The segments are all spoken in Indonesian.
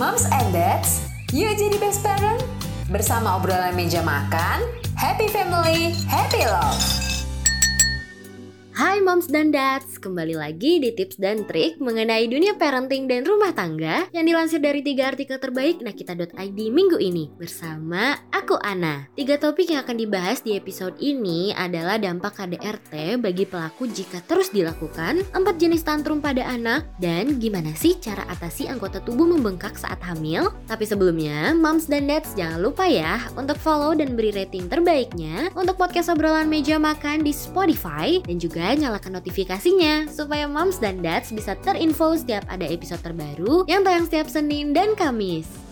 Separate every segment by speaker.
Speaker 1: Moms and Dads, yuk jadi best parent. Bersama obrolan meja makan, happy family, happy love.
Speaker 2: Hai moms dan dads, kembali lagi di tips dan trik mengenai dunia parenting dan rumah tangga yang dilansir dari tiga artikel terbaik nakita.id minggu ini bersama aku Ana. Tiga topik yang akan dibahas di episode ini adalah dampak KDRT bagi pelaku jika terus dilakukan, empat jenis tantrum pada anak, dan gimana sih cara atasi anggota tubuh membengkak saat hamil. Tapi sebelumnya, moms dan dads jangan lupa ya untuk follow dan beri rating terbaiknya untuk podcast obrolan meja makan di Spotify dan juga nyalakan notifikasinya supaya moms dan dads bisa terinfo setiap ada episode terbaru yang tayang setiap Senin dan Kamis.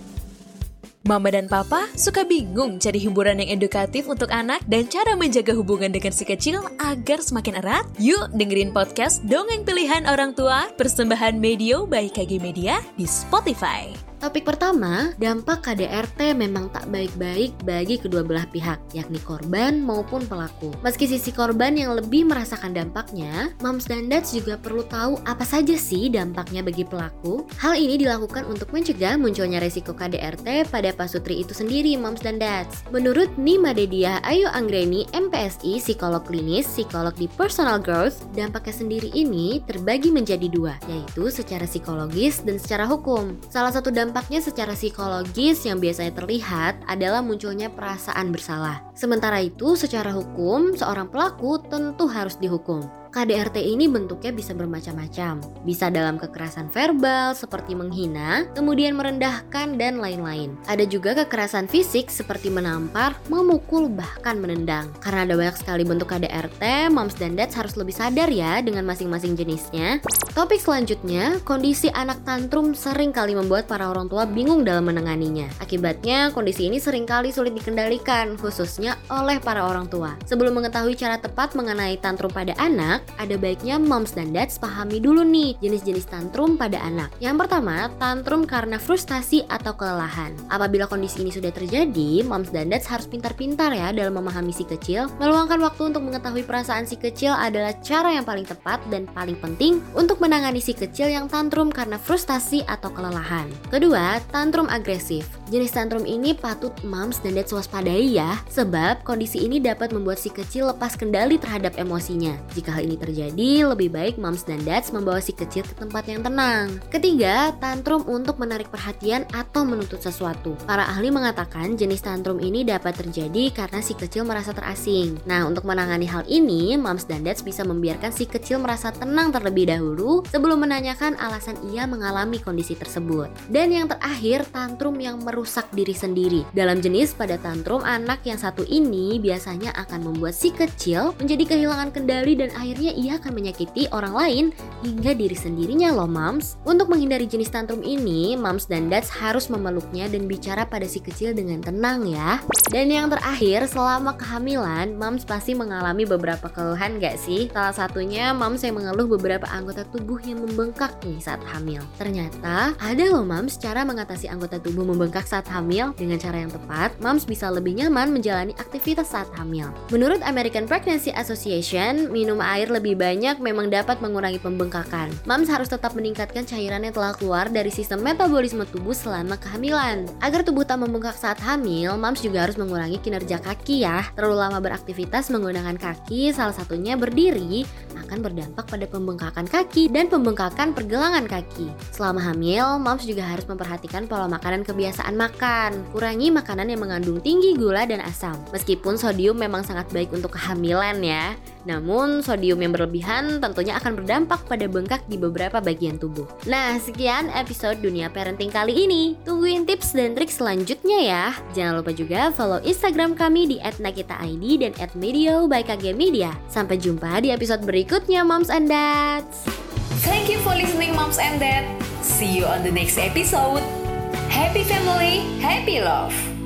Speaker 3: Mama dan Papa suka bingung cari hiburan yang edukatif untuk anak dan cara menjaga hubungan dengan si kecil agar semakin erat? Yuk dengerin podcast Dongeng Pilihan Orang Tua persembahan Medio by KG Media di Spotify.
Speaker 2: Topik pertama, dampak KDRT memang tak baik-baik bagi kedua belah pihak, yakni korban maupun pelaku. Meski sisi korban yang lebih merasakan dampaknya, moms dan dads juga perlu tahu apa saja sih dampaknya bagi pelaku. Hal ini dilakukan untuk mencegah munculnya resiko KDRT pada pasutri itu sendiri, moms dan dads. Menurut Nima Dediah Ayu Anggreni, MPSI, psikolog klinis, psikolog di Personal Growth, dampaknya sendiri ini terbagi menjadi dua, yaitu secara psikologis dan secara hukum. Salah satu dampak Dampaknya secara psikologis yang biasanya terlihat adalah munculnya perasaan bersalah. Sementara itu, secara hukum, seorang pelaku tentu harus dihukum. KDRT ini bentuknya bisa bermacam-macam. Bisa dalam kekerasan verbal seperti menghina, kemudian merendahkan dan lain-lain. Ada juga kekerasan fisik seperti menampar, memukul bahkan menendang. Karena ada banyak sekali bentuk KDRT, moms dan dads harus lebih sadar ya dengan masing-masing jenisnya. Topik selanjutnya, kondisi anak tantrum sering kali membuat para orang tua bingung dalam menanganinya. Akibatnya, kondisi ini sering kali sulit dikendalikan, khususnya oleh para orang tua. Sebelum mengetahui cara tepat mengenai tantrum pada anak, anak, ada baiknya moms dan dads pahami dulu nih jenis-jenis tantrum pada anak. Yang pertama, tantrum karena frustasi atau kelelahan. Apabila kondisi ini sudah terjadi, moms dan dads harus pintar-pintar ya dalam memahami si kecil. Meluangkan waktu untuk mengetahui perasaan si kecil adalah cara yang paling tepat dan paling penting untuk menangani si kecil yang tantrum karena frustasi atau kelelahan. Kedua, tantrum agresif. Jenis tantrum ini patut moms dan dads waspadai ya, sebab kondisi ini dapat membuat si kecil lepas kendali terhadap emosinya. Jika hal ini terjadi, lebih baik moms dan dads membawa si kecil ke tempat yang tenang. Ketiga, tantrum untuk menarik perhatian atau menuntut sesuatu. Para ahli mengatakan jenis tantrum ini dapat terjadi karena si kecil merasa terasing. Nah, untuk menangani hal ini, moms dan dads bisa membiarkan si kecil merasa tenang terlebih dahulu sebelum menanyakan alasan ia mengalami kondisi tersebut. Dan yang terakhir, tantrum yang merusak diri sendiri. Dalam jenis pada tantrum, anak yang satu ini biasanya akan membuat si kecil menjadi kehilangan kendali dan akhirnya akhirnya ia akan menyakiti orang lain hingga diri sendirinya loh mams. Untuk menghindari jenis tantrum ini, mams dan dads harus memeluknya dan bicara pada si kecil dengan tenang ya. Dan yang terakhir, selama kehamilan, mams pasti mengalami beberapa keluhan gak sih? Salah satunya mams yang mengeluh beberapa anggota tubuh yang membengkak nih saat hamil. Ternyata ada loh mams cara mengatasi anggota tubuh membengkak saat hamil dengan cara yang tepat, mams bisa lebih nyaman menjalani aktivitas saat hamil. Menurut American Pregnancy Association, minum air air lebih banyak memang dapat mengurangi pembengkakan. Mams harus tetap meningkatkan cairan yang telah keluar dari sistem metabolisme tubuh selama kehamilan. Agar tubuh tak membengkak saat hamil, Mams juga harus mengurangi kinerja kaki ya. Terlalu lama beraktivitas menggunakan kaki, salah satunya berdiri, akan berdampak pada pembengkakan kaki dan pembengkakan pergelangan kaki. Selama hamil, Moms juga harus memperhatikan pola makanan kebiasaan makan. Kurangi makanan yang mengandung tinggi gula dan asam. Meskipun sodium memang sangat baik untuk kehamilan ya. Namun, sodium yang berlebihan tentunya akan berdampak pada bengkak di beberapa bagian tubuh. Nah, sekian episode Dunia Parenting kali ini. Tungguin tips dan trik selanjutnya ya. Jangan lupa juga follow Instagram kami di @nakitaid dan @medio by KG Media. Sampai jumpa di episode berikutnya, Moms and Dads.
Speaker 1: Thank you for listening, Moms and Dad. See you on the next episode. Happy family, happy love.